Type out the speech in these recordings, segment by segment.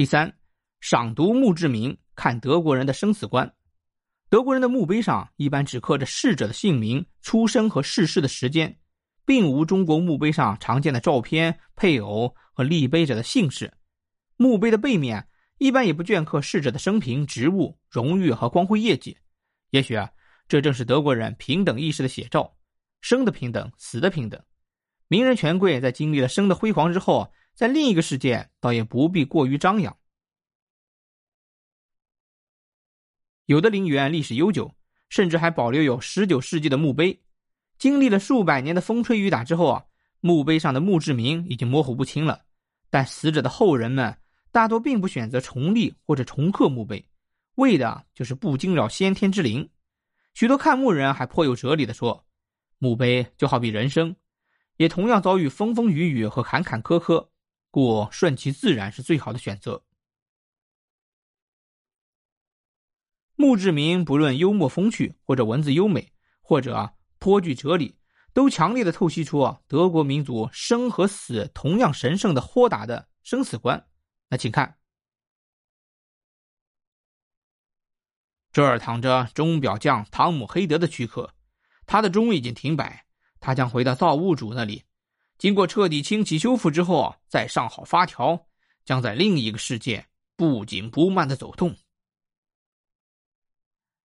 第三，赏读墓志铭，看德国人的生死观。德国人的墓碑上一般只刻着逝者的姓名、出生和逝世的时间，并无中国墓碑上常见的照片、配偶和立碑者的姓氏。墓碑的背面一般也不镌刻逝者的生平、职务、荣誉和光辉业绩。也许啊，这正是德国人平等意识的写照：生的平等，死的平等。名人权贵在经历了生的辉煌之后，在另一个世界倒也不必过于张扬。有的陵园历史悠久，甚至还保留有十九世纪的墓碑。经历了数百年的风吹雨打之后啊，墓碑上的墓志铭已经模糊不清了。但死者的后人们大多并不选择重立或者重刻墓碑，为的就是不惊扰先天之灵。许多看墓人还颇有哲理的说：“墓碑就好比人生，也同样遭遇风风雨雨和坎坎坷坷，故顺其自然是最好的选择。”墓志铭不论幽默风趣，或者文字优美，或者颇具哲理，都强烈的透析出德国民族生和死同样神圣的豁达的生死观。那请看，这儿躺着钟表匠汤姆·黑德的躯壳，他的钟已经停摆，他将回到造物主那里，经过彻底清洗修复之后，再上好发条，将在另一个世界不紧不慢的走动。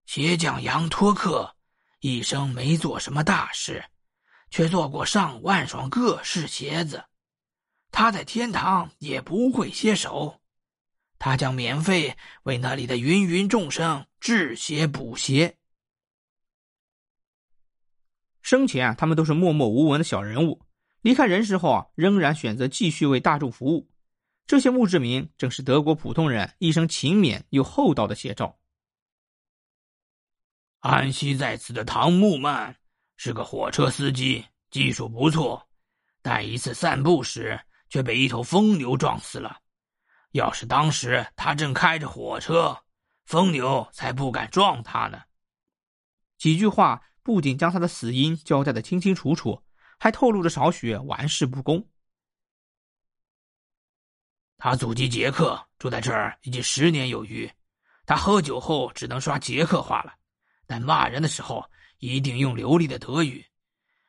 鞋匠杨托克一生没做什么大事，却做过上万双各式鞋子。他在天堂也不会歇手，他将免费为那里的芸芸众生制鞋补鞋。生前啊，他们都是默默无闻的小人物，离开人世后啊，仍然选择继续为大众服务。这些墓志铭正是德国普通人一生勤勉又厚道的写照。安息在此的唐木曼是个火车司机，技术不错，但一次散步时却被一头疯牛撞死了。要是当时他正开着火车，疯牛才不敢撞他呢。几句话不仅将他的死因交代的清清楚楚，还透露着少许玩世不恭。他祖籍捷克，住在这儿已经十年有余。他喝酒后只能刷捷克话了。但骂人的时候一定用流利的德语。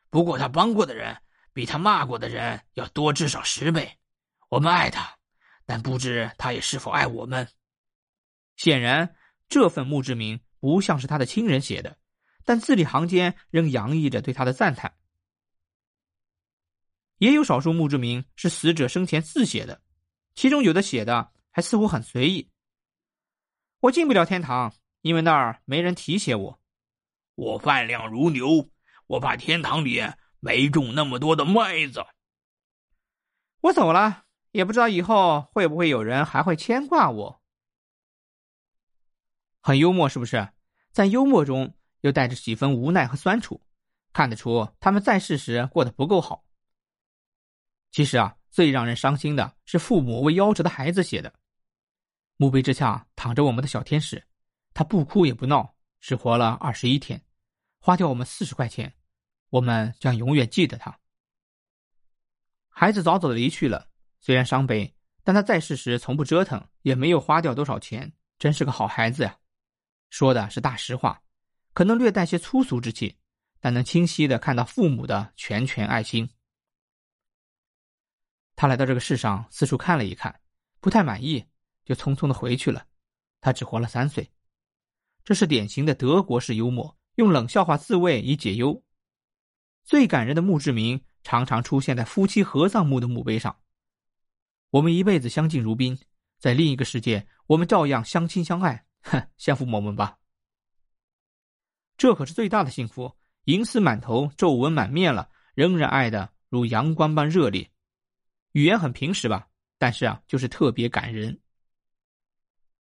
不过他帮过的人比他骂过的人要多至少十倍。我们爱他，但不知他也是否爱我们。显然，这份墓志铭不像是他的亲人写的，但字里行间仍洋溢着对他的赞叹。也有少数墓志铭是死者生前自写的，其中有的写的还似乎很随意。我进不了天堂。因为那儿没人提携我，我饭量如牛，我怕天堂里没种那么多的麦子。我走了，也不知道以后会不会有人还会牵挂我。很幽默，是不是？在幽默中又带着几分无奈和酸楚，看得出他们在世时过得不够好。其实啊，最让人伤心的是父母为夭折的孩子写的。墓碑之下躺着我们的小天使。他不哭也不闹，只活了二十一天，花掉我们四十块钱，我们将永远记得他。孩子早早的离去了，虽然伤悲，但他在世时从不折腾，也没有花掉多少钱，真是个好孩子呀。说的是大实话，可能略带些粗俗之气，但能清晰的看到父母的拳拳爱心。他来到这个世上，四处看了一看，不太满意，就匆匆的回去了。他只活了三岁。这是典型的德国式幽默，用冷笑话自慰以解忧。最感人的墓志铭常常出现在夫妻合葬墓的墓碑上。我们一辈子相敬如宾，在另一个世界，我们照样相亲相爱。哼，相父我们吧。这可是最大的幸福，银丝满头，皱纹满面了，仍然爱的如阳光般热烈。语言很平实吧，但是啊，就是特别感人。